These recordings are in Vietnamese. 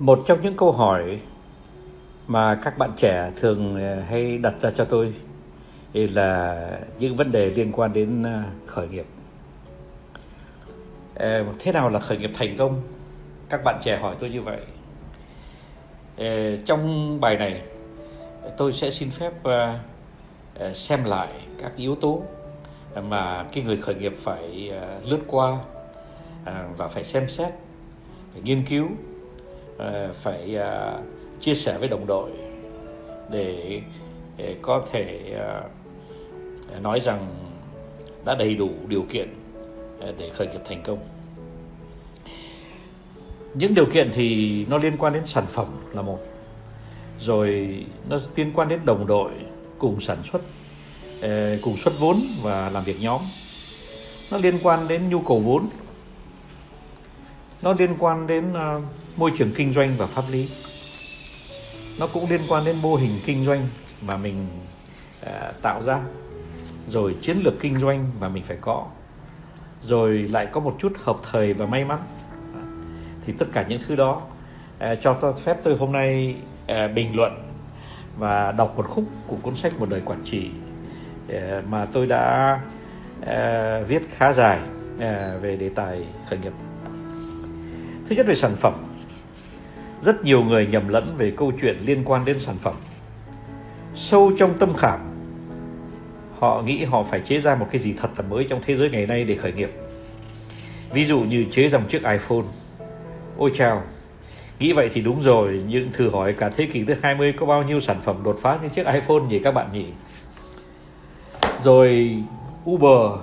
một trong những câu hỏi mà các bạn trẻ thường ờ, hay đặt ra cho tôi là những vấn đề liên quan đến ờ, khởi nghiệp. Ờ, thế nào là khởi nghiệp thành công? Các bạn trẻ hỏi tôi như vậy. Trong bài này tôi sẽ xin phép xem lại các yếu tố mà cái người khởi nghiệp phải lướt qua và phải xem xét, phải nghiên cứu Ờ, phải ờ, chia sẻ với đồng đội để, để có thể ờ, nói rằng đã đầy đủ điều kiện để khởi nghiệp thành công. Những điều kiện thì nó liên quan đến sản phẩm là một rồi nó liên quan đến đồng đội cùng sản xuất cùng xuất vốn và làm việc nhóm. Nó liên quan đến nhu cầu vốn nó liên quan đến uh, môi trường kinh doanh và pháp lý. Nó cũng liên quan đến mô hình kinh doanh mà mình uh, tạo ra. Rồi chiến lược kinh doanh mà mình phải có. Rồi lại có một chút hợp thời và may mắn. Thì tất cả những thứ đó uh, cho phép tôi hôm nay uh, bình luận và đọc một khúc của cuốn sách một đời quản trị uh, mà tôi đã uh, viết khá dài uh, về đề tài khởi nghiệp. Thứ nhất về sản phẩm. Rất nhiều người nhầm lẫn về câu chuyện liên quan đến sản phẩm. Sâu trong tâm khảm, họ nghĩ họ phải chế ra một cái gì thật là mới trong thế giới ngày nay để khởi nghiệp. Ví dụ như chế dòng chiếc iPhone. Ôi chào, nghĩ vậy thì đúng rồi, nhưng thử hỏi cả thế kỷ thứ 20 có bao nhiêu sản phẩm đột phá như chiếc iPhone nhỉ các bạn nhỉ? Rồi Uber,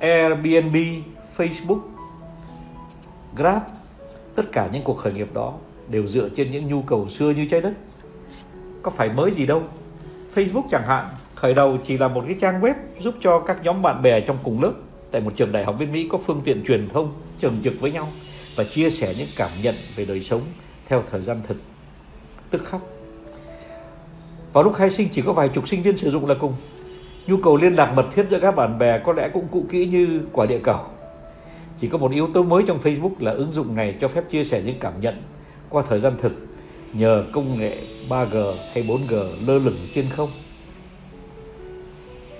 Airbnb, Facebook Grab, tất cả những cuộc khởi nghiệp đó đều dựa trên những nhu cầu xưa như trái đất. Có phải mới gì đâu. Facebook chẳng hạn, khởi đầu chỉ là một cái trang web giúp cho các nhóm bạn bè trong cùng lớp tại một trường đại học bên Mỹ có phương tiện truyền thông trường trực với nhau và chia sẻ những cảm nhận về đời sống theo thời gian thực. Tức khắc. Vào lúc khai sinh chỉ có vài chục sinh viên sử dụng là cùng. Nhu cầu liên lạc mật thiết giữa các bạn bè có lẽ cũng cụ kỹ như quả địa cầu chỉ có một yếu tố mới trong Facebook là ứng dụng này cho phép chia sẻ những cảm nhận qua thời gian thực nhờ công nghệ 3G hay 4G lơ lửng trên không.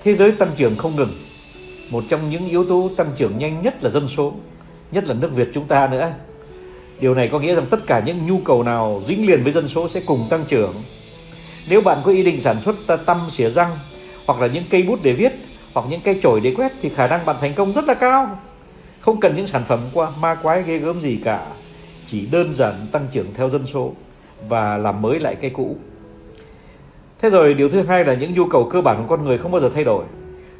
Thế giới tăng trưởng không ngừng. Một trong những yếu tố tăng trưởng nhanh nhất là dân số, nhất là nước Việt chúng ta nữa. Điều này có nghĩa rằng tất cả những nhu cầu nào dính liền với dân số sẽ cùng tăng trưởng. Nếu bạn có ý định sản xuất tăm xỉa răng hoặc là những cây bút để viết hoặc những cây chổi để quét thì khả năng bạn thành công rất là cao. Không cần những sản phẩm qua ma quái ghê gớm gì cả, Chỉ đơn giản tăng trưởng theo dân số Và làm mới lại cái cũ. Thế rồi điều thứ hai là những nhu cầu cơ bản của con người không bao giờ thay đổi.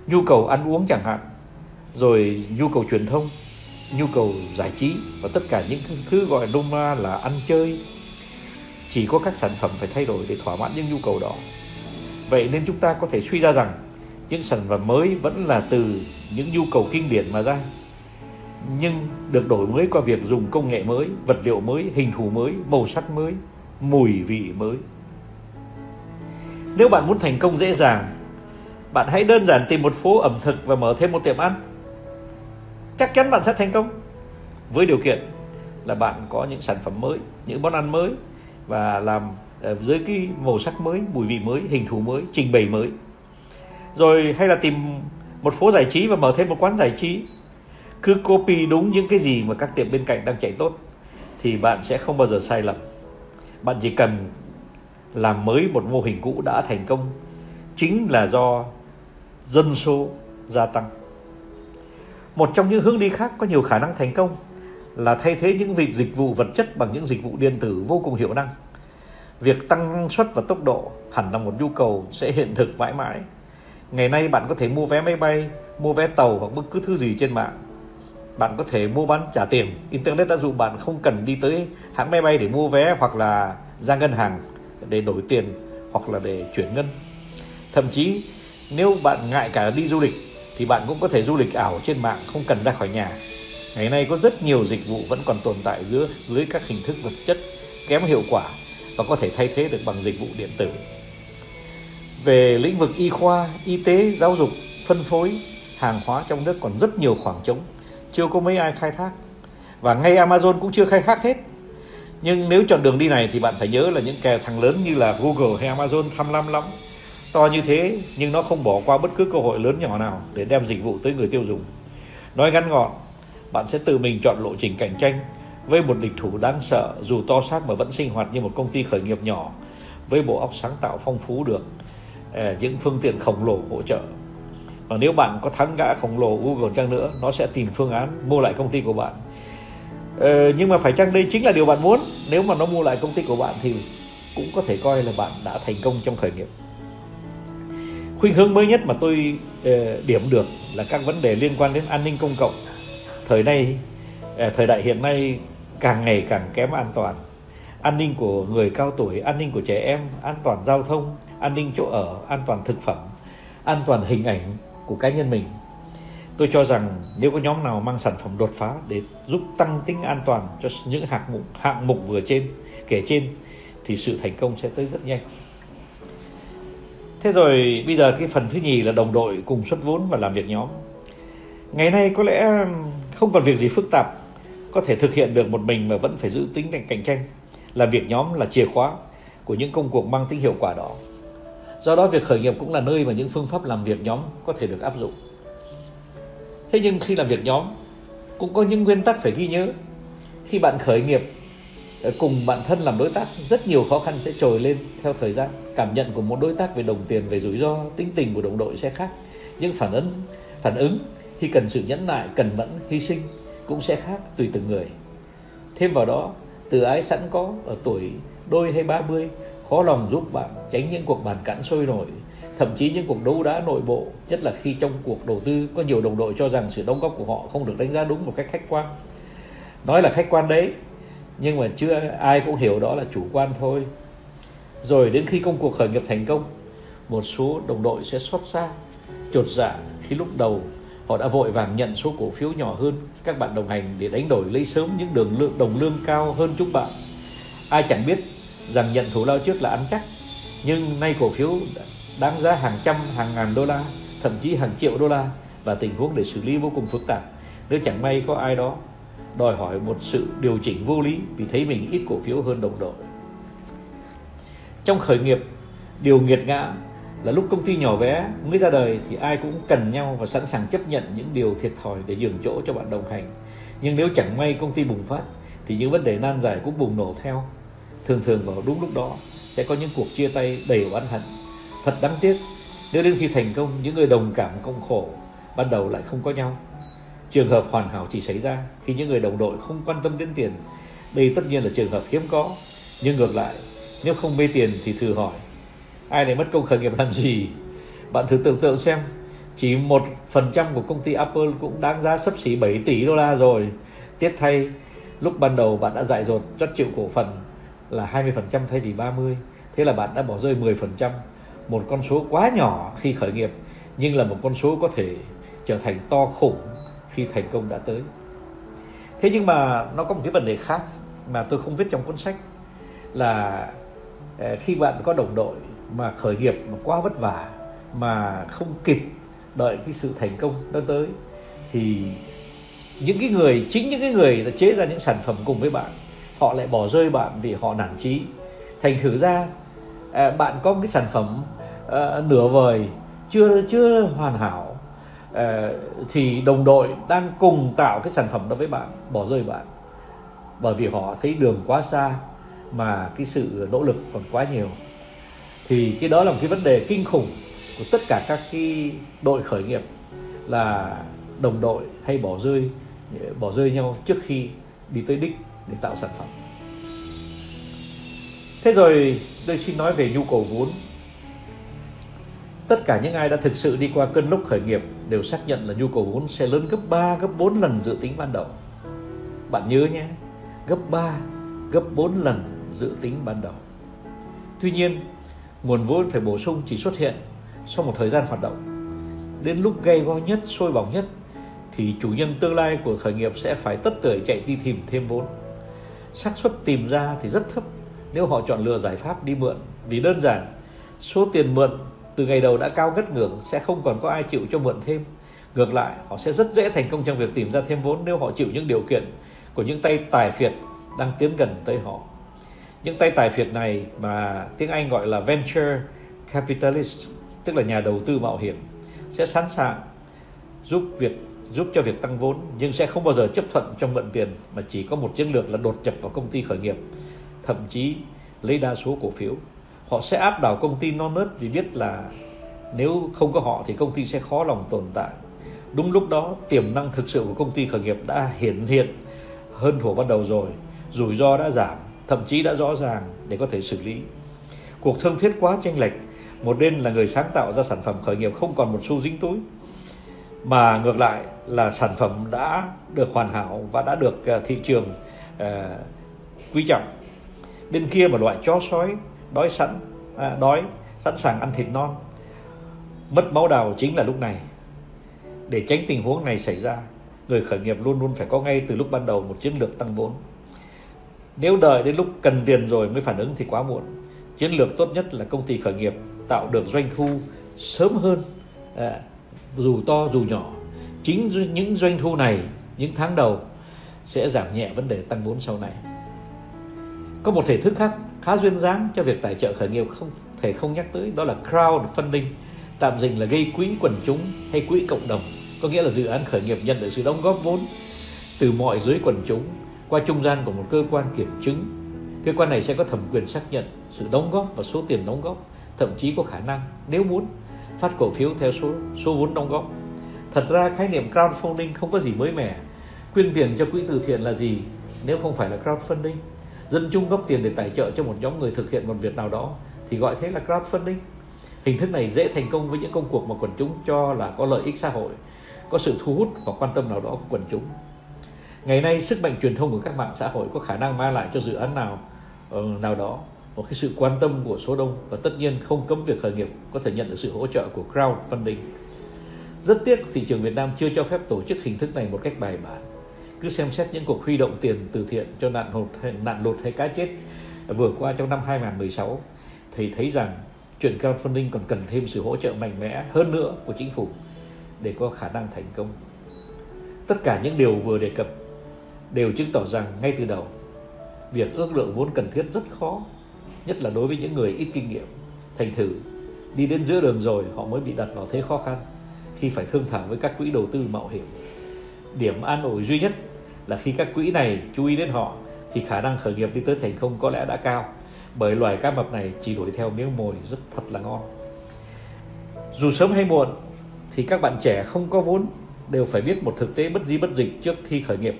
Nhu cầu ăn uống chẳng hạn, Rồi nhu cầu truyền thông, Nhu cầu giải trí Và tất cả những thứ gọi nôm na là ăn chơi. Chỉ có các sản phẩm phải thay đổi để thỏa mãn những nhu cầu đó. Vậy nên chúng ta có thể suy ra rằng những sản phẩm mới vẫn là từ những nhu cầu kinh điển mà ra nhưng được đổi mới qua việc dùng công nghệ mới, vật liệu mới, hình thù mới, màu sắc mới, mùi vị mới. Nếu bạn muốn thành công dễ dàng, bạn hãy đơn giản tìm một phố ẩm thực và mở thêm một tiệm ăn. Chắc chắn bạn sẽ thành công. Với điều kiện là bạn có những sản phẩm mới, những món ăn mới và làm ờ, dưới cái màu sắc mới, mùi vị mới, hình thù mới, trình bày mới. Rồi hay là tìm một phố giải trí và mở thêm một quán giải trí cứ copy đúng những cái gì mà các tiệm bên cạnh đang chạy tốt, thì bạn sẽ không bao giờ sai lầm. Bạn chỉ cần làm mới một mô hình cũ đã thành công, chính là do dân số gia tăng. Một trong những hướng đi khác có nhiều khả năng thành công là thay thế những vị dịch vụ vật chất bằng những dịch vụ điện tử vô cùng hiệu năng. Việc tăng năng suất và tốc độ hẳn là một nhu cầu sẽ hiện thực mãi mãi. Ngày nay bạn có thể mua vé máy bay, mua vé tàu hoặc bất cứ thứ gì trên mạng bạn có thể mua bán trả tiền. Internet đã giúp bạn không cần đi tới hãng máy bay để mua vé hoặc là ra ngân hàng để đổi tiền hoặc là để chuyển ngân. Thậm chí, nếu bạn ngại cả đi du lịch, thì bạn cũng có thể du lịch ảo trên mạng, không cần ra khỏi nhà. Ngày nay có rất nhiều dịch vụ vẫn còn tồn tại dưới dưới các hình thức vật chất kém hiệu quả và có thể thay thế được bằng dịch vụ điện tử. Về lĩnh vực y khoa, y tế, giáo dục, phân phối, hàng hóa trong nước còn rất nhiều khoảng trống chưa có mấy ai khai thác. Và ngay Amazon cũng chưa khai thác hết. Nhưng nếu chọn đường đi này thì bạn phải nhớ là những kẻ thằng lớn như là Google hay Amazon tham lam lắm. To như thế nhưng nó không bỏ qua bất cứ cơ hội lớn nhỏ nào để đem dịch vụ tới người tiêu dùng. Nói ngắn gọn, bạn sẽ tự mình chọn lộ trình cạnh tranh với một địch thủ đáng sợ dù to xác mà vẫn sinh hoạt như một công ty khởi nghiệp nhỏ, với bộ óc sáng tạo phong phú được à, những phương tiện khổng lồ hỗ trợ và nếu bạn có thắng gã khổng lồ Google chăng nữa nó sẽ tìm phương án mua lại công ty của bạn. Ờ, nhưng mà phải chăng đây chính là điều bạn muốn? Nếu mà nó mua lại công ty của bạn thì cũng có thể coi là bạn đã thành công trong khởi nghiệp. Khuynh hướng mới nhất mà tôi uh, điểm được là các vấn đề liên quan đến an ninh công cộng. Thời nay uh, thời đại hiện nay càng ngày càng kém an toàn. An ninh của người cao tuổi an ninh của trẻ em an toàn giao thông an ninh chỗ ở an toàn thực phẩm an toàn hình ảnh của cá nhân mình. Tôi cho rằng nếu có nhóm nào mang sản phẩm đột phá để giúp tăng tính an toàn cho những hạng mục hạng mục vừa trên, kể trên, thì sự thành công sẽ tới rất nhanh. Thế rồi, bây giờ cái phần thứ nhì là đồng đội cùng xuất vốn và làm việc nhóm. Ngày nay có lẽ không còn việc gì phức tạp có thể thực hiện được một mình mà vẫn phải giữ tính cạnh tranh. Làm việc nhóm là chìa khóa của những công cuộc mang tính hiệu quả đó do đó việc khởi nghiệp cũng là nơi mà những phương pháp làm việc nhóm có thể được áp dụng. Thế nhưng khi làm việc nhóm, cũng có những nguyên tắc phải ghi nhớ. Khi bạn khởi nghiệp ờ, cùng bạn thân làm đối tác, rất nhiều khó khăn sẽ trồi lên theo thời gian. Cảm nhận của một đối tác về đồng tiền, về rủi ro, tính tình của đồng đội sẽ khác. Những phản ứng phản ứng khi cần sự nhẫn nại, cần mẫn, hy sinh cũng sẽ khác tùy từng người. Thêm vào đó, từ ái sẵn có ở tuổi đôi hay ba mươi khó lòng giúp bạn tránh những cuộc bàn cãi sôi nổi, thậm chí những cuộc đấu đá nội bộ, nhất là khi trong cuộc đầu tư, có nhiều đồng đội cho rằng sự đóng góp của họ không được đánh giá đúng một cách khách quan. Nói là khách quan đấy, nhưng mà chưa ai cũng hiểu đó là chủ quan thôi. Rồi đến khi công cuộc khởi nghiệp thành công, một số đồng đội sẽ xót xa chột dạ khi lúc đầu họ đã vội vàng nhận số cổ phiếu nhỏ hơn. Các bạn đồng hành để đánh đổi lấy sớm những đường lương đồng lương cao hơn chúng bạn. Ai chẳng biết rằng nhận thù lao trước là ăn chắc. Nhưng nay cổ phiếu đáng giá hàng trăm, hàng ngàn đô la, thậm chí hàng triệu đô la và tình huống để xử lý vô cùng phức tạp. Nếu chẳng may có ai đó đòi hỏi một sự điều chỉnh vô lý vì thấy mình ít cổ phiếu hơn đồng đội. Trong khởi nghiệp, điều nghiệt ngã là lúc công ty nhỏ bé mới ra đời thì ai cũng cần nhau và sẵn sàng chấp nhận những điều thiệt thòi để nhường chỗ cho bạn đồng hành. Nhưng nếu chẳng may công ty bùng phát thì những vấn đề nan giải cũng bùng nổ theo thường thường vào đúng lúc đó sẽ có những cuộc chia tay đầy oán hận. Thật đáng tiếc, nếu đến khi thành công, những người đồng cảm công khổ ban đầu lại không có nhau. Trường hợp hoàn hảo chỉ xảy ra khi những người đồng đội không quan tâm đến tiền. Đây tất nhiên là trường hợp hiếm có, nhưng ngược lại, nếu không mê tiền thì thử hỏi, ai lại mất công khởi nghiệp làm gì? Bạn thử tưởng tượng xem, chỉ một phần trăm của công ty Apple cũng đáng giá sấp xỉ 7 tỷ đô la rồi. Tiếc thay, lúc ban đầu bạn đã dại dột, rất chịu cổ phần là 20% thay vì 30 thế là bạn đã bỏ rơi 10% một con số quá nhỏ khi khởi nghiệp, nhưng là một con số có thể trở thành to khủng khi thành công đã tới. Thế nhưng mà nó có một cái vấn đề khác mà tôi không viết trong cuốn sách, là ờ, khi bạn có đồng đội mà khởi nghiệp mà quá vất vả, mà không kịp đợi cái sự thành công đó tới, thì những cái người, chính những cái người đã chế ra những sản phẩm cùng với bạn họ lại bỏ rơi bạn vì họ nản trí thành thử ra à, bạn có cái sản phẩm à, nửa vời, chưa chưa hoàn hảo à, thì đồng đội đang cùng tạo cái sản phẩm đó với bạn, bỏ rơi bạn. Bởi vì họ thấy đường quá xa mà cái sự nỗ lực còn quá nhiều. Thì cái đó là một cái vấn đề kinh khủng của tất cả các cái đội khởi nghiệp là đồng đội hay bỏ rơi bỏ rơi nhau trước khi đi tới đích để tạo sản phẩm thế rồi tôi xin nói về nhu cầu vốn tất cả những ai đã thực sự đi qua cơn lốc khởi nghiệp đều xác nhận là nhu cầu vốn sẽ lớn gấp 3, gấp 4 lần dự tính ban đầu. Bạn nhớ nhé, gấp 3, gấp 4 lần dự tính ban đầu. Tuy nhiên, nguồn vốn phải bổ sung chỉ xuất hiện sau một thời gian hoạt động. Đến lúc gây go nhất, sôi bỏng nhất thì chủ nhân tương lai của khởi nghiệp sẽ phải tất tưởi chạy đi tìm thêm vốn xác suất tìm ra thì rất thấp. Nếu họ chọn lựa giải pháp đi mượn, vì đơn giản, số tiền mượn từ ngày đầu đã cao ngất ngưỡng sẽ không còn có ai chịu cho mượn thêm. Ngược lại, họ sẽ rất dễ thành công trong việc tìm ra thêm vốn nếu họ chịu những điều kiện của những tay tài phiệt đang tiến gần tới họ. Những tay tài phiệt này mà tiếng Anh gọi là venture capitalist, tức là nhà đầu tư mạo hiểm, sẽ sẵn sàng giúp việc giúp cho việc tăng vốn, nhưng sẽ không bao giờ chấp thuận trong mượn tiền, mà chỉ có một chiến lược là đột nhập vào công ty khởi nghiệp. Thậm chí, lấy đa số cổ phiếu, họ sẽ áp đảo công ty non nớt vì biết là nếu không có họ thì công ty sẽ khó lòng tồn tại. Đúng lúc đó, tiềm năng thực sự của công ty khởi nghiệp đã hiển hiện hơn thuở ban đầu rồi, rủi ro đã giảm, thậm chí đã rõ ràng để có thể xử lý. Cuộc thương thuyết quá tranh lệch, một bên là người sáng tạo ra sản phẩm khởi nghiệp không còn một xu dính túi mà ngược lại là sản phẩm đã được hoàn hảo và đã được à, thị trường uh, quý trọng. Bên kia một loại chó sói đói sẵn à, đói sẵn sàng ăn thịt non. Mất máu đào chính là lúc này. Để tránh tình huống này xảy ra người khởi nghiệp luôn luôn phải có ngay từ lúc ban đầu một chiến lược tăng vốn. Nếu đợi đến lúc cần tiền rồi mới phản ứng thì quá muộn. Chiến lược tốt nhất là công ty khởi nghiệp tạo được doanh thu sớm hơn à, dù to dù nhỏ, chính những doanh thu này, những tháng đầu sẽ giảm nhẹ vấn đề tăng vốn sau này. Có một thể thức khác khá duyên dáng cho việc tài trợ khởi nghiệp không thể không nhắc tới, đó là crowdfunding, tạm dịch là gây quỹ quần chúng hay quỹ cộng đồng, có nghĩa là dự án khởi nghiệp nhận được sự đóng góp vốn từ mọi giới quần chúng qua trung gian của một cơ quan kiểm chứng. Cơ quan này sẽ có thẩm quyền xác nhận sự đóng góp và số tiền đóng góp, thậm chí có khả năng nếu muốn phát cổ phiếu theo số số vốn đóng góp. Thật ra khái niệm crowdfunding không có gì mới mẻ. Quyên tiền cho quỹ từ thiện là gì nếu không phải là crowdfunding? Dân chung góp tiền để tài trợ cho một nhóm người thực hiện một việc nào đó thì gọi thế là crowdfunding. Hình thức này dễ thành công với những công cuộc mà quần chúng cho là có lợi ích xã hội, có sự thu hút và quan tâm nào đó của quần chúng. Ngày nay, sức mạnh truyền thông của các mạng xã hội có khả năng mang lại cho dự án nào ờ, nào đó một cái sự quan tâm của số đông và tất nhiên không cấm việc khởi nghiệp có thể nhận được sự hỗ trợ của crowdfunding rất tiếc thị trường Việt Nam chưa cho phép tổ chức hình thức này một cách bài bản cứ xem xét những cuộc huy động tiền từ thiện cho nạn lụt hay, nạn lột hay cá chết vừa qua trong năm 2016 thì thấy rằng chuyện crowdfunding còn cần thêm sự hỗ trợ mạnh mẽ hơn nữa của chính phủ để có khả năng thành công. Tất cả những điều vừa đề cập đều chứng tỏ rằng ngay từ đầu việc ước lượng vốn cần thiết rất khó, nhất là đối với những người ít kinh nghiệm. Thành thử, đi đến giữa đường rồi họ mới bị đặt vào thế khó khăn khi phải thương thảo với các quỹ đầu tư mạo hiểm. Điểm an ủi duy nhất là khi các quỹ này chú ý đến họ thì khả năng khởi nghiệp đi tới thành công có lẽ đã cao, bởi loài cá mập này chỉ đuổi theo miếng mồi rất thật là ngon. Dù sớm hay muộn thì các bạn trẻ không có vốn đều phải biết một thực tế bất di bất dịch trước khi khởi nghiệp.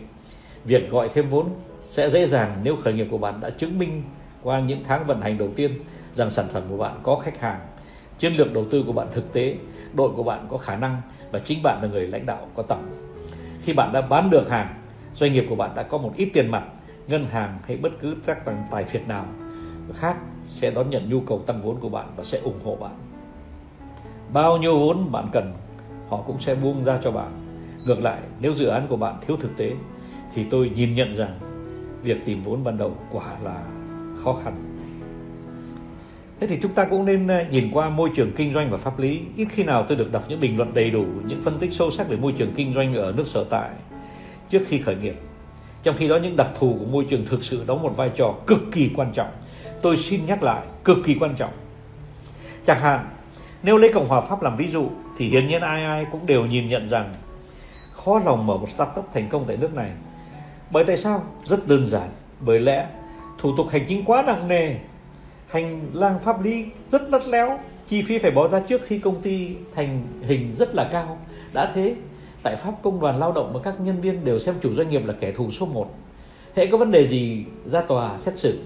Việc gọi thêm vốn sẽ dễ dàng nếu khởi nghiệp của bạn đã chứng minh qua những tháng vận hành đầu tiên rằng sản phẩm của bạn có khách hàng, chiến lược đầu tư của bạn thực tế, đội của bạn có khả năng và chính bạn là người lãnh đạo có tầm. Khi bạn đã bán được hàng, doanh nghiệp của bạn đã có một ít tiền mặt, ngân hàng hay bất cứ các tài phiệt nào khác sẽ đón nhận nhu cầu tăng vốn của bạn và sẽ ủng hộ bạn bao nhiêu vốn bạn cần họ cũng sẽ buông ra cho bạn ngược lại nếu dự án của bạn thiếu thực tế thì tôi nhìn nhận rằng việc tìm vốn ban đầu quả là khó khăn thế thì chúng ta cũng nên ờ, nhìn qua môi trường kinh doanh và pháp lý ít khi nào tôi được đọc những bình luận đầy đủ, những phân tích sâu sắc về môi trường kinh doanh ở nước sở tại trước khi khởi nghiệp trong khi đó, những đặc thù của môi trường thực sự đóng một vai trò cực kỳ quan trọng tôi xin nhắc lại, cực kỳ quan trọng chẳng hạn, nếu lấy Cộng hòa Pháp làm ví dụ, thì hiển nhiên ai ai cũng đều nhìn nhận rằng khó lòng mở một startup thành công tại nước này. Bởi tại sao? Rất đơn giản. Bởi lẽ thủ tục hành chính quá nặng nề, hành lang pháp lý rất lắt léo, chi phí phải bỏ ra trước khi công ty thành hình rất là cao. Đã thế, tại Pháp công đoàn lao động và các nhân viên đều xem chủ doanh nghiệp là kẻ thù số 1. Hệ có vấn đề gì ra tòa xét xử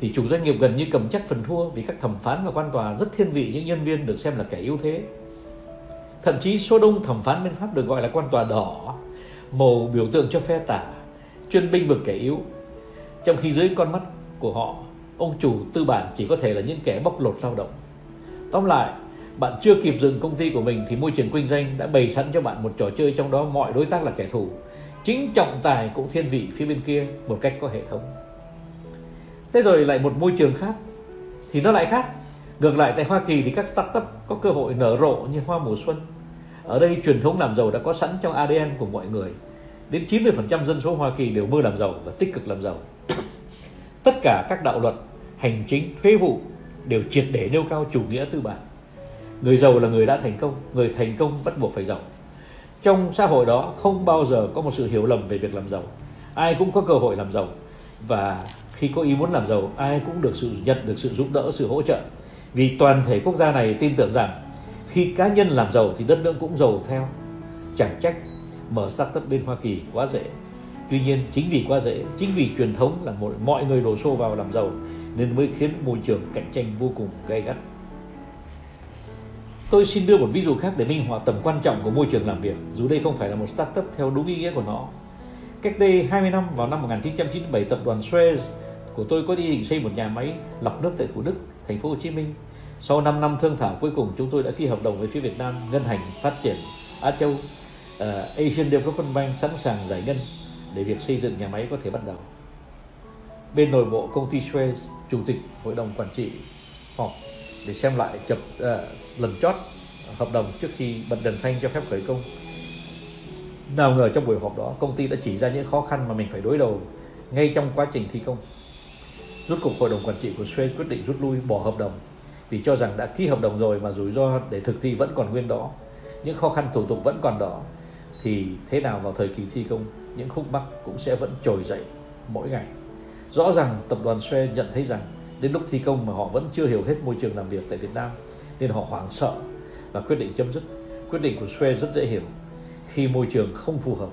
thì chủ doanh nghiệp gần như cầm chắc phần thua vì các thẩm phán và quan tòa rất thiên vị những nhân viên được xem là kẻ yếu thế. Thậm chí số đông thẩm phán bên Pháp được gọi là quan tòa đỏ, màu biểu tượng cho phe tả, chuyên binh vực kẻ yếu. Trong khi dưới con mắt của họ, ông chủ tư bản chỉ có thể là những kẻ bóc lột lao động. Tóm lại, bạn chưa kịp dựng công ty của mình thì môi trường kinh doanh đã bày sẵn cho bạn một trò chơi trong đó mọi đối tác là kẻ thù. Chính trọng tài cũng thiên vị phía bên kia một cách có hệ thống. Thế rồi lại một môi trường khác. Thì nó lại khác. Ngược lại tại Hoa Kỳ thì các startup có cơ hội nở rộ như hoa mùa xuân. Ở đây truyền thống làm giàu đã có sẵn trong ADN của mọi người. Đến 90% dân số Hoa Kỳ đều mơ làm giàu và tích cực làm giàu tất cả các đạo luật, hành chính, thuế vụ đều triệt để nêu cao chủ nghĩa tư bản. Người giàu là người đã thành công, người thành công bắt buộc phải giàu. Trong xã hội đó, không bao giờ có một sự hiểu lầm về việc làm giàu. Ai cũng có cơ hội làm giàu. Và khi có ý muốn làm giàu, ai cũng được sự nhận, được sự giúp đỡ, sự hỗ trợ. Vì toàn thể quốc gia này tin tưởng rằng, khi cá nhân làm giàu thì đất nước cũng giàu theo. Chẳng trách mở startup bên Hoa Kỳ quá dễ tuy nhiên chính vì quá dễ chính vì truyền thống là mọi, mọi người đổ xô vào làm giàu nên mới khiến môi trường cạnh tranh vô cùng gay gắt Tôi xin đưa một ví dụ khác để minh họa tầm quan trọng của môi trường làm việc, dù đây không phải là một startup theo đúng ý nghĩa của nó. Cách đây 20 năm, vào năm 1997, tập đoàn Suez của tôi có đi định xây một nhà máy lọc nước tại Thủ Đức, thành phố Hồ Chí Minh. Sau 5 năm thương thảo cuối cùng chúng tôi đã ký hợp đồng với phía Việt Nam ngân hàng phát triển Á Châu uh, Asian Development Bank sẵn sàng giải ngân để việc xây dựng nhà máy có thể bắt đầu. Bên nội bộ công ty Suez, chủ tịch hội đồng quản trị họp để xem lại chập uh, lần chót hợp đồng trước khi bật đèn xanh cho phép khởi công. Nào ngờ trong buổi họp đó công ty đã chỉ ra những khó khăn mà mình phải đối đầu ngay trong quá trình thi công. Rút cục hội đồng quản trị của Suez quyết định rút lui bỏ hợp đồng vì cho rằng đã ký hợp đồng rồi mà rủi ro để thực thi vẫn còn nguyên đó. Những khó khăn thủ tục vẫn còn đó thì thế nào vào thời kỳ thi công? Những khúc mắc cũng sẽ vẫn trồi dậy mỗi ngày rõ ràng tập đoàn Xe nhận thấy rằng đến lúc thi công mà họ vẫn chưa hiểu hết môi trường làm việc tại Việt Nam, nên họ hoảng sợ và quyết định chấm dứt. Quyết định của Xe rất dễ hiểu. Khi môi trường không phù hợp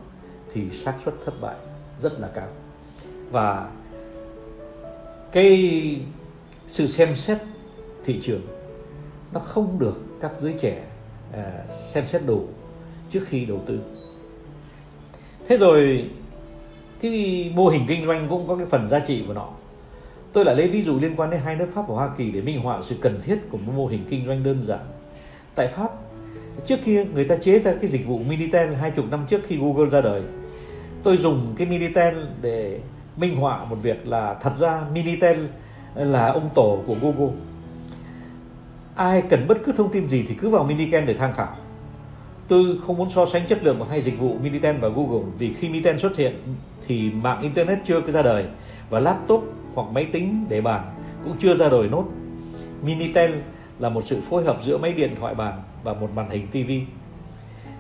thì xác suất thất bại rất là cao. Và cái sự xem xét thị trường nó không được các giới trẻ à, xem xét đủ trước khi đầu tư. Thế rồi cái mô hình kinh doanh cũng có cái phần giá trị của nó Tôi lại lấy ví dụ liên quan đến hai nước Pháp và Hoa Kỳ để minh họa sự cần thiết của một mô hình kinh doanh đơn giản. Tại Pháp, trước kia người ta chế ra cái dịch vụ Minitel hai chục năm trước khi Google ra đời. Tôi dùng cái Minitel để minh họa một việc là thật ra Minitel là ông tổ của Google. Ai cần bất cứ thông tin gì thì cứ vào Minitel để tham khảo. Tôi không muốn so sánh chất lượng của hai dịch vụ Minitel và Google, vì khi Minitel xuất hiện thì mạng Internet chưa ra đời và laptop hoặc máy tính để bàn cũng chưa ra đời nốt. Minitel là một sự phối hợp giữa máy điện thoại bàn và một màn hình TV.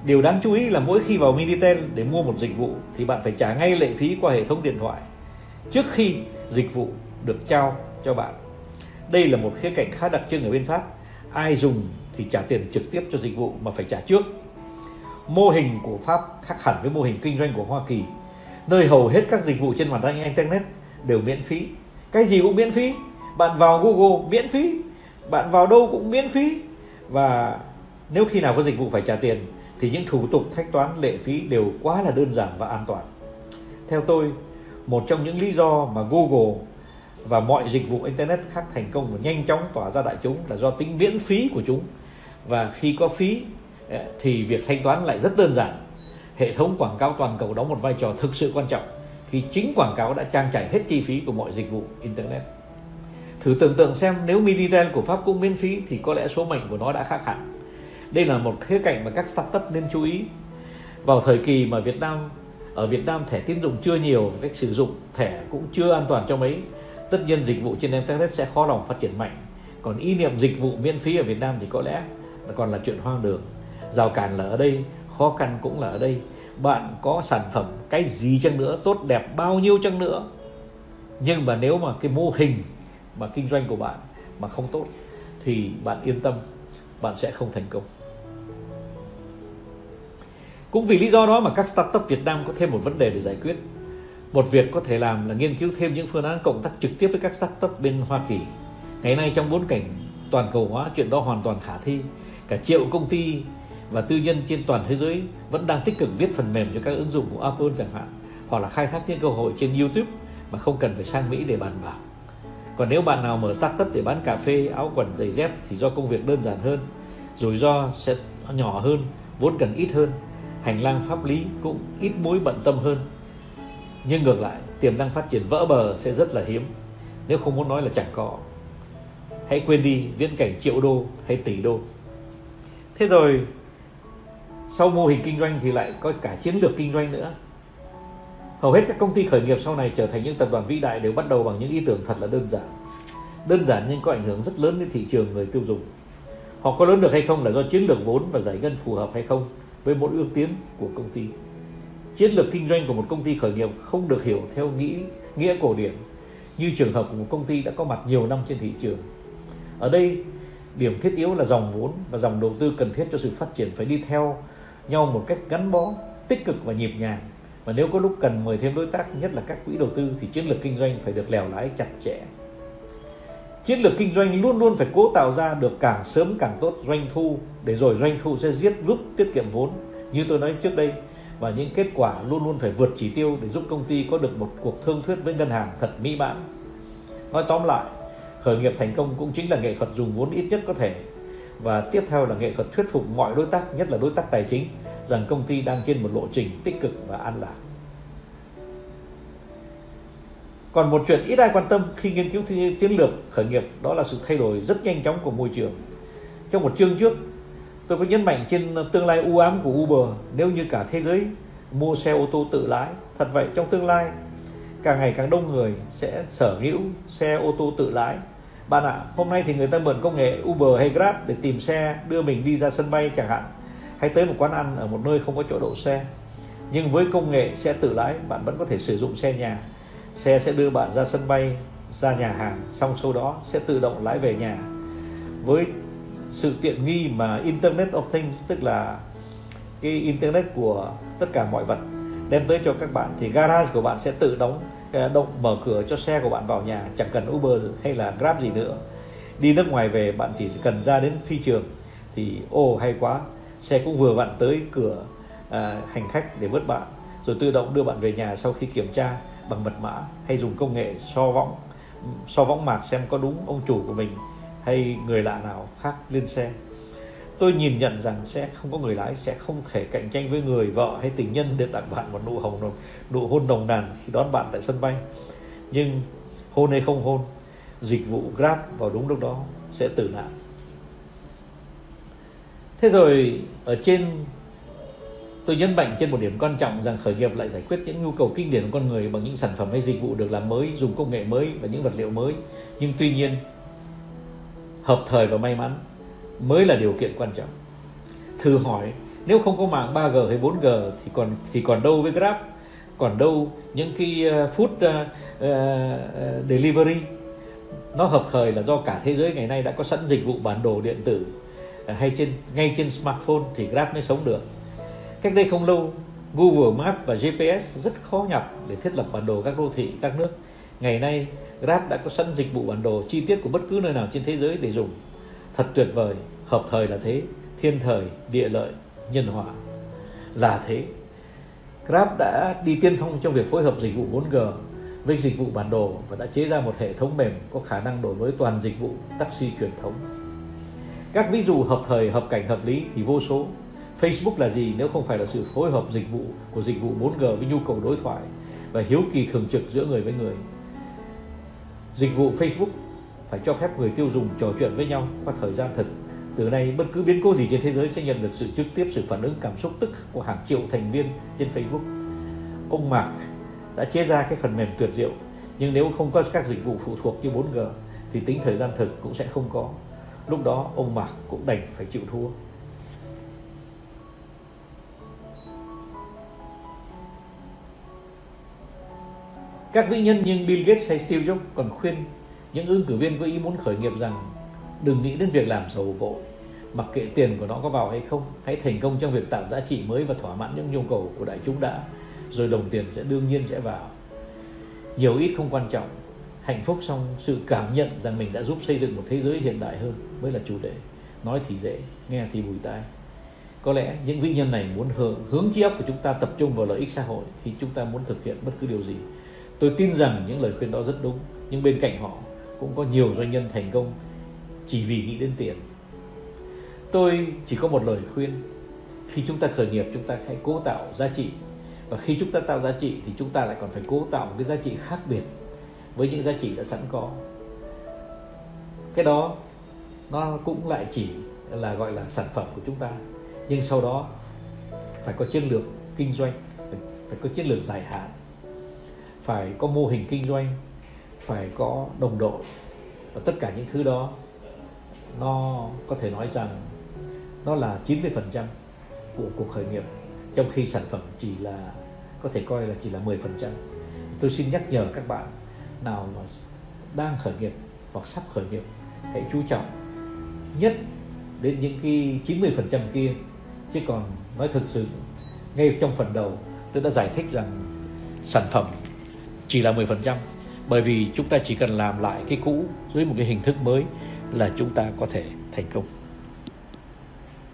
Điều đáng chú ý là mỗi khi vào Minitel để mua một dịch vụ thì bạn phải trả ngay lệ phí qua hệ thống điện thoại trước khi dịch vụ được trao cho bạn. Đây là một khía cạnh khá đặc trưng ở bên Pháp. Ai dùng thì trả tiền trực tiếp cho dịch vụ mà phải trả trước. Mô hình của Pháp khác hẳn với mô hình kinh doanh của Hoa Kỳ, nơi hầu hết các dịch vụ trên mặt hình Internet đều miễn phí. Cái gì cũng miễn phí. Bạn vào google miễn phí. Bạn vào đâu cũng miễn phí. Và nếu khi nào có dịch vụ phải trả tiền thì những thủ tục thanh toán lệ phí đều quá là đơn giản và an toàn. Theo tôi một trong những lý do mà google và mọi dịch vụ internet khác thành công và nhanh chóng tỏa ra đại chúng là do tính miễn phí của chúng. Và khi có phí thì việc thanh toán lại rất đơn giản. Hệ thống quảng cáo toàn cầu đóng một vai trò thực sự quan trọng khi chính quảng cáo đã trang trải hết chi phí của mọi dịch vụ internet. Thử tưởng tượng xem, nếu Minitel của Pháp cũng miễn phí thì có lẽ số mệnh của nó đã khác hẳn. Đây là một khía cạnh mà các startup nên chú ý. Vào thời kỳ mà Việt Nam, ở Việt Nam thẻ tín dụng chưa nhiều cách sử dụng thẻ cũng chưa an toàn cho mấy, tất nhiên dịch vụ trên internet sẽ khó lòng phát triển mạnh. Còn ý niệm dịch vụ miễn phí ở Việt Nam thì có lẽ còn là chuyện hoang đường rào cản là ở đây, khó khăn cũng là ở đây. Bạn có sản phẩm cái gì chăng nữa, tốt, đẹp, bao nhiêu chăng nữa. Nhưng mà nếu mà cái mô hình mà kinh doanh của bạn mà không tốt thì bạn yên tâm, bạn sẽ không thành công. Cũng vì lý do đó mà các startup Việt Nam có thêm một vấn đề để giải quyết. Một việc có thể làm là nghiên cứu thêm những phương án cộng tác trực tiếp với các startup bên Hoa Kỳ. Ngày nay trong bối cảnh toàn cầu hóa, chuyện đó hoàn toàn khả thi. Cả triệu công ty và tư nhân trên toàn thế giới vẫn đang tích cực viết phần mềm cho các ứng dụng của Apple chẳng hạn hoặc là khai thác những cơ hội trên YouTube mà không cần phải sang Mỹ để bàn bạc. Còn nếu bạn nào mở startup để bán cà phê, áo quần, giày dép thì do công việc đơn giản hơn, rủi ro sẽ nhỏ hơn, vốn cần ít hơn, hành lang pháp lý cũng ít mối bận tâm hơn. Nhưng ngược lại, tiềm năng phát triển vỡ bờ sẽ rất là hiếm, nếu không muốn nói là chẳng có. Hãy quên đi viễn cảnh triệu đô hay tỷ đô. Thế rồi sau mô hình kinh doanh thì lại có cả chiến lược kinh doanh nữa. Hầu hết các công ty khởi nghiệp sau này trở thành những tập đoàn vĩ đại đều bắt đầu bằng những ý tưởng thật là đơn giản. Đơn giản nhưng có ảnh hưởng rất lớn đến thị trường người tiêu dùng. Họ có lớn được hay không là do chiến lược vốn và giải ngân phù hợp hay không với mỗi ước tiến của công ty. Chiến lược kinh doanh của một công ty khởi nghiệp không được hiểu theo nghĩ, nghĩa cổ điển, như trường hợp của một công ty đã có mặt nhiều năm trên thị trường. Ở đây, điểm thiết yếu là dòng vốn và dòng đầu tư cần thiết cho sự phát triển phải đi theo nhau một cách gắn bó, tích cực và nhịp nhàng. Và nếu có lúc cần mời thêm đối tác, nhất là các quỹ đầu tư, thì chiến lược kinh doanh phải được lèo lái chặt chẽ. Chiến lược kinh doanh luôn luôn phải cố tạo ra được càng sớm càng tốt doanh thu, để rồi doanh thu sẽ giết giúp tiết kiệm vốn, như tôi nói trước đây. Và những kết quả luôn luôn phải vượt chỉ tiêu để giúp công ty có được một cuộc thương thuyết với ngân hàng thật mỹ mãn. Nói tóm lại, khởi nghiệp thành công cũng chính là nghệ thuật dùng vốn ít nhất có thể và tiếp theo là nghệ thuật thuyết phục mọi đối tác, nhất là đối tác tài chính, rằng công ty đang trên một lộ trình tích cực và an lạc. Còn một chuyện ít ai quan tâm khi nghiên cứu chiến lược, khởi nghiệp, đó là sự thay đổi rất nhanh chóng của môi trường. Trong một chương trước, tôi có nhấn mạnh trên tương lai u ám của Uber, nếu như cả thế giới mua xe ô tô tự lái, thật vậy trong tương lai, càng ngày càng đông người sẽ sở hữu xe ô tô tự lái bạn ạ, hôm nay thì người ta mượn công nghệ Uber hay Grab để tìm xe, đưa mình đi ra sân bay chẳng hạn. Hay tới một quán ăn ở một nơi không có chỗ đậu xe. Nhưng với công nghệ xe tự lái, bạn vẫn có thể sử dụng xe nhà. Xe sẽ đưa bạn ra sân bay, ra nhà hàng, xong sau đó sẽ tự động lái về nhà. Với sự tiện nghi mà Internet of Things, tức là cái internet của tất cả mọi vật, đem tới cho các bạn, thì garage của bạn sẽ tự đóng Ờ, động mở cửa cho xe của bạn vào nhà chẳng cần Uber hay là Grab gì nữa. Đi nước ngoài về bạn chỉ cần ra đến phi trường. Thì ô hay quá. Xe cũng vừa vặn tới cửa à, hành khách để vớt bạn rồi tự động đưa bạn về nhà sau khi kiểm tra bằng mật mã hay dùng công nghệ so võng so võng mạc xem có đúng ông chủ của mình hay người lạ nào khác lên xe tôi nhìn nhận rằng sẽ không có người lái, sẽ không thể cạnh tranh với người vợ hay tình nhân để tặng bạn một nụ hồng nụ hôn nồng nàn khi đón bạn tại sân bay. Nhưng hôn hay không hôn, dịch vụ grab vào đúng lúc đó sẽ tử nạn. Thế rồi, ở trên, tôi nhấn mạnh trên một điểm quan trọng rằng khởi nghiệp lại giải quyết những nhu cầu kinh điển của con người bằng những sản phẩm hay dịch vụ được làm mới, dùng công nghệ mới và những vật liệu mới. Nhưng tuy nhiên, hợp thời và may mắn mới là điều kiện quan trọng. Thử hỏi nếu không có mạng 3G hay 4G thì còn thì còn đâu với Grab? Còn đâu những cái ờ, food uh, uh, delivery? Nó hợp thời là do cả thế giới ngày nay đã có sẵn dịch vụ bản đồ điện tử hay trên ngay trên smartphone thì Grab mới sống được. Cách đây không lâu Google Maps và GPS rất khó nhập để thiết lập bản đồ các đô thị các nước. Ngày nay Grab đã có sẵn dịch vụ bản đồ chi tiết của bất cứ nơi nào trên thế giới để dùng thật tuyệt vời hợp thời là thế thiên thời địa lợi nhân hòa là thế Grab đã đi tiên phong trong việc phối hợp dịch vụ 4G với dịch vụ bản đồ và đã chế ra một hệ thống mềm có khả năng đổi mới toàn dịch vụ taxi truyền thống. Các ví dụ hợp thời, hợp cảnh, hợp lý thì vô số. Facebook là gì nếu không phải là sự phối hợp dịch vụ của dịch vụ 4G với nhu cầu đối thoại và hiếu kỳ thường trực giữa người với người. Dịch vụ Facebook phải cho phép người tiêu dùng trò chuyện với nhau qua thời gian thực. Từ nay, bất cứ biến cố gì trên thế giới sẽ nhận được sự trực tiếp, sự phản ứng, cảm xúc tức của hàng triệu thành viên trên Facebook. Ông Mark đã chế ra cái phần mềm tuyệt diệu, nhưng nếu không có các dịch vụ phụ thuộc như 4G thì tính thời gian thực cũng sẽ không có. Lúc đó, ông Mark cũng đành phải chịu thua. Các vĩ nhân như Bill Gates hay Steve Jobs còn khuyên những ứng cử viên có ý muốn khởi nghiệp rằng đừng nghĩ đến việc làm giàu vội mặc kệ tiền của nó có vào hay không hãy thành công trong việc tạo giá trị mới và thỏa mãn những nhu cầu của đại chúng đã rồi đồng tiền sẽ đương nhiên sẽ vào. Nhiều ít không quan trọng hạnh phúc xong sự cảm nhận rằng mình đã giúp xây dựng một thế giới hiện đại hơn mới là chủ đề. Nói thì dễ nghe thì bùi tai. Có lẽ những vĩ nhân này muốn hướng, hướng trí óc của chúng ta tập trung vào lợi ích xã hội khi chúng ta muốn thực hiện bất cứ điều gì. Tôi tin rằng những lời khuyên đó rất đúng nhưng bên cạnh họ cũng có nhiều doanh nhân thành công chỉ vì nghĩ đến tiền. Tôi chỉ có một lời khuyên. Khi chúng ta khởi nghiệp, chúng ta hãy cố tạo giá trị. Và khi chúng ta tạo giá trị thì chúng ta lại còn phải cố tạo một cái giá trị khác biệt với những giá trị đã sẵn có. Cái đó, nó cũng lại chỉ là gọi là sản phẩm của chúng ta. Nhưng sau đó, phải có chiến lược kinh doanh, phải có chiến lược dài hạn. Phải có mô hình kinh doanh phải có đồng đội. Và tất cả những thứ đó, nó có thể nói rằng nó là 90% của cuộc khởi nghiệp, trong khi sản phẩm chỉ là, có thể coi là chỉ là 10%. Tôi xin nhắc nhở các bạn nào mà đang khởi nghiệp hoặc sắp khởi nghiệp, hãy chú trọng nhất đến những cái 90% kia. Chứ còn nói thực sự, ngay trong phần đầu, tôi đã giải thích rằng sản phẩm chỉ là 10% bởi vì chúng ta chỉ cần làm lại cái cũ dưới một cái hình thức mới là chúng ta có thể thành công.